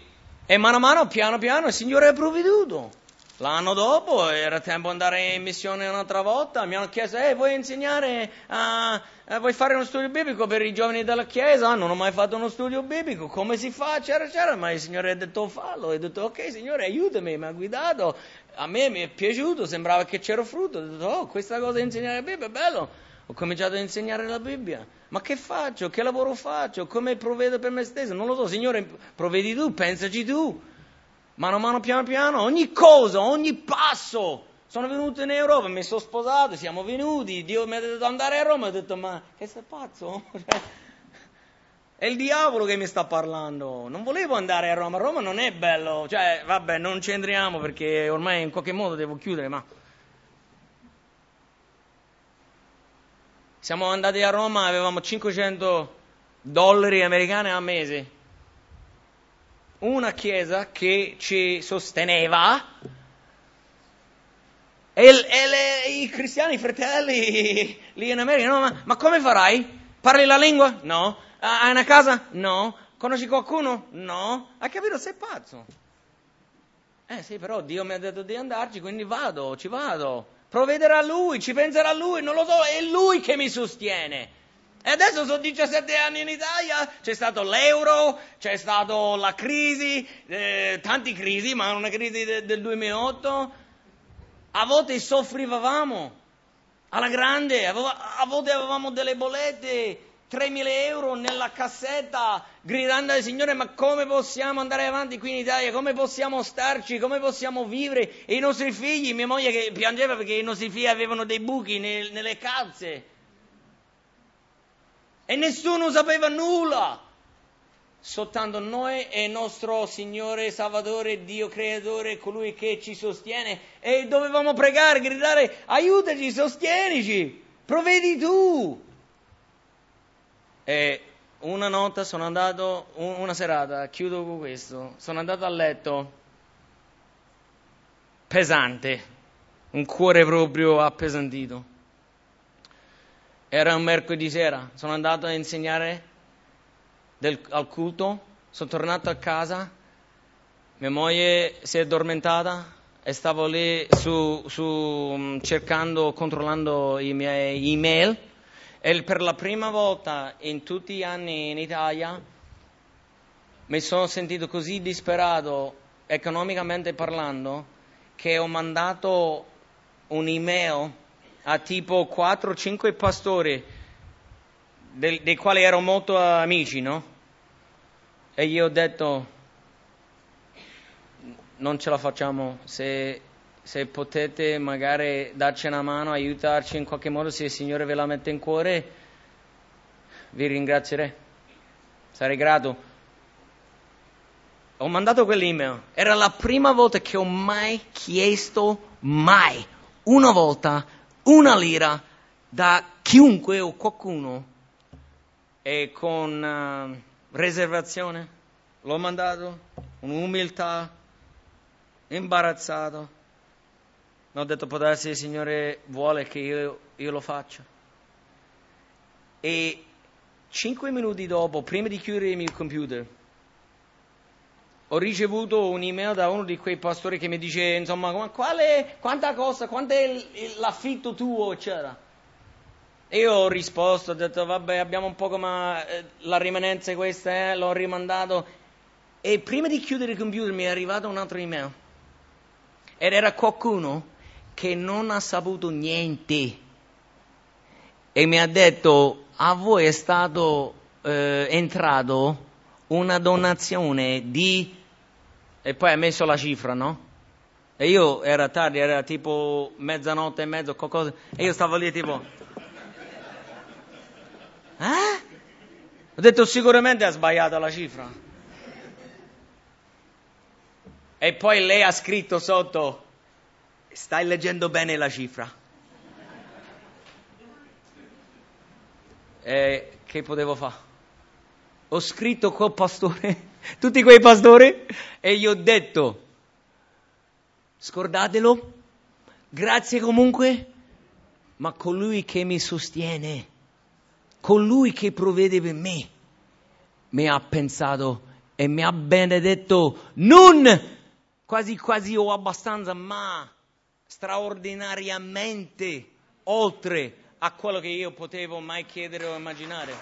e mano a mano, piano piano, il Signore ha provveduto. L'anno dopo era tempo di andare in missione un'altra volta, mi hanno chiesto, eh, vuoi insegnare, a, vuoi fare uno studio biblico per i giovani della Chiesa? Non ho mai fatto uno studio biblico, come si fa? C'era, c'era, ma il Signore ha detto fallo, ho detto ok Signore aiutami, mi ha guidato, a me mi è piaciuto, sembrava che c'era frutto, ho detto oh questa cosa di insegnare la Bibbia è bello, ho cominciato a insegnare la Bibbia, ma che faccio? Che lavoro faccio? Come provvedo per me stesso? Non lo so, Signore, provvedi tu, pensaci tu mano a mano, piano piano, ogni cosa, ogni passo. Sono venuto in Europa, mi sono sposato, siamo venuti, Dio mi ha detto di andare a Roma, ho detto ma che sei pazzo? Cioè, è il diavolo che mi sta parlando, non volevo andare a Roma, Roma non è bello, cioè vabbè non ci entriamo perché ormai in qualche modo devo chiudere, ma... Siamo andati a Roma, avevamo 500 dollari americani al mese, una chiesa che ci sosteneva e, e le, i cristiani, i fratelli lì in America, no, ma, ma come farai? Parli la lingua? No. Hai una casa? No. Conosci qualcuno? No. Hai capito? Sei pazzo. Eh sì, però Dio mi ha detto di andarci, quindi vado, ci vado. Provvederà lui, ci penserà lui, non lo so, è lui che mi sostiene. E adesso sono 17 anni in Italia, c'è stato l'euro, c'è stata la crisi, eh, tanti crisi, ma una crisi de, del 2008. A volte soffrivamo alla grande, a volte avevamo delle bollette, 3.000 euro nella cassetta, gridando al Signore, ma come possiamo andare avanti qui in Italia? Come possiamo starci? Come possiamo vivere? E i nostri figli, mia moglie che piangeva perché i nostri figli avevano dei buchi nel, nelle calze. E nessuno sapeva nulla soltanto noi e il nostro Signore Salvatore, Dio Creatore, colui che ci sostiene. E dovevamo pregare, gridare, aiutaci, sostienici, provvedi tu. E una notte sono andato, una serata, chiudo con questo, sono andato a letto pesante, un cuore proprio appesantito. Era un mercoledì sera, sono andato a insegnare del, al culto, sono tornato a casa, mia moglie si è addormentata e stavo lì su, su, mm, cercando, controllando i miei email. E per la prima volta in tutti gli anni in Italia mi sono sentito così disperato economicamente parlando che ho mandato un'email a tipo 4-5 pastori dei, dei quali ero molto amici, no? E io ho detto, non ce la facciamo, se, se potete magari darci una mano, aiutarci in qualche modo, se il Signore ve la mette in cuore, vi ringrazierei, sarei grato. Ho mandato quell'email, era la prima volta che ho mai chiesto, mai, una volta, una lira da chiunque o qualcuno e con uh, riservazione l'ho mandato, un'umiltà, imbarazzato. Mi ho detto, può darsi il Signore vuole che io, io lo faccia. E cinque minuti dopo, prima di chiudere il mio computer, ho ricevuto un'email da uno di quei pastori che mi dice, insomma, quale, quanta cosa, quanto è l'affitto tuo, eccetera. E io ho risposto, ho detto vabbè abbiamo un po' ma eh, la rimanenza è questa, eh, l'ho rimandato. E prima di chiudere il computer mi è arrivata un'altra email. Ed era qualcuno che non ha saputo niente. E mi ha detto, a voi è stato eh, entrato una donazione di... E poi ha messo la cifra, no? E io era tardi, era tipo mezzanotte e mezzo, qualcosa. E io stavo lì tipo... Eh? Ho detto sicuramente ha sbagliato la cifra. E poi lei ha scritto sotto, stai leggendo bene la cifra. E che potevo fare? Ho scritto col pastore, tutti quei pastori, e gli ho detto, scordatelo, grazie comunque, ma colui che mi sostiene colui che provvede per me mi ha pensato e mi ha benedetto non quasi quasi o abbastanza, ma straordinariamente oltre a quello che io potevo mai chiedere o immaginare.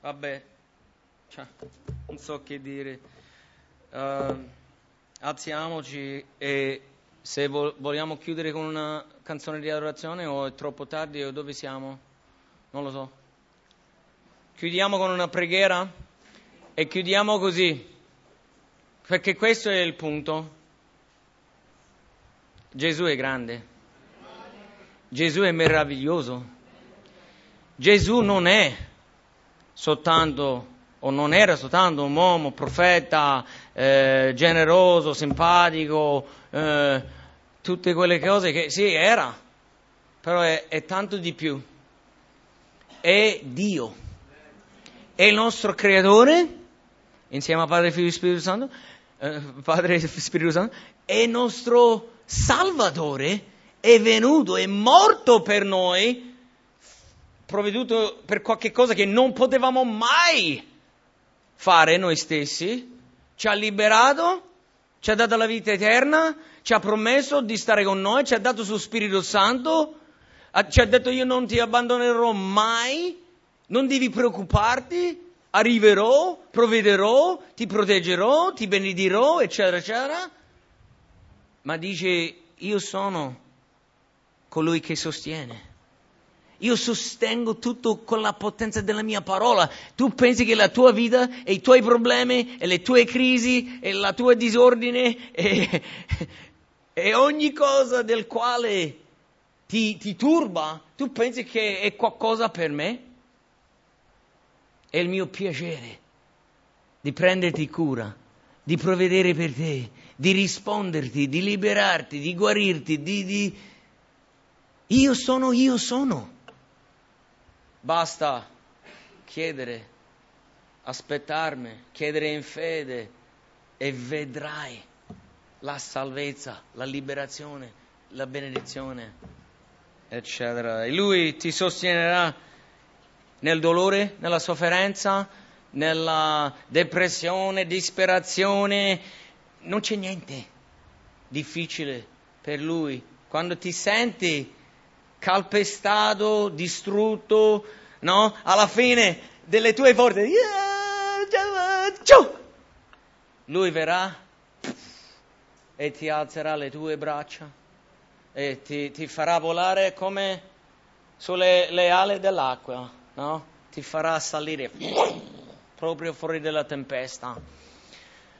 Vabbè, cioè, non so che dire. Uh, alziamoci e se vogliamo chiudere con una canzone di adorazione o è troppo tardi o dove siamo? Non lo so. Chiudiamo con una preghiera e chiudiamo così. Perché questo è il punto. Gesù è grande. Gesù è meraviglioso. Gesù non è soltanto, o non era soltanto un uomo, profeta, eh, generoso, simpatico, eh, tutte quelle cose che sì, era, però è, è tanto di più. È Dio. È il nostro creatore, insieme a Padre, Figlio e Spirito Santo, eh, Padre e Spirito Santo, è il nostro Salvatore, è venuto, è morto per noi, provveduto per qualche cosa che non potevamo mai fare noi stessi, ci ha liberato, ci ha dato la vita eterna, ci ha promesso di stare con noi, ci ha dato il suo Spirito Santo, ci ha detto io non ti abbandonerò mai, non devi preoccuparti, arriverò, provvederò, ti proteggerò, ti benedirò, eccetera, eccetera. Ma dice, io sono colui che sostiene. Io sostengo tutto con la potenza della mia parola. Tu pensi che la tua vita e i tuoi problemi e le tue crisi e la tua disordine e, e ogni cosa del quale ti, ti turba, tu pensi che è qualcosa per me? È il mio piacere di prenderti cura, di provvedere per te, di risponderti, di liberarti, di guarirti, di, di... Io sono, io sono. Basta chiedere, aspettarmi, chiedere in fede e vedrai la salvezza, la liberazione, la benedizione, eccetera. E lui ti sostenerà nel dolore, nella sofferenza, nella depressione, disperazione, non c'è niente difficile per lui. Quando ti senti calpestato, distrutto, no? Alla fine delle tue forze, lui verrà e ti alzerà le tue braccia e ti, ti farà volare come sulle le ali dell'acqua no? Ti farà salire proprio fuori dalla tempesta.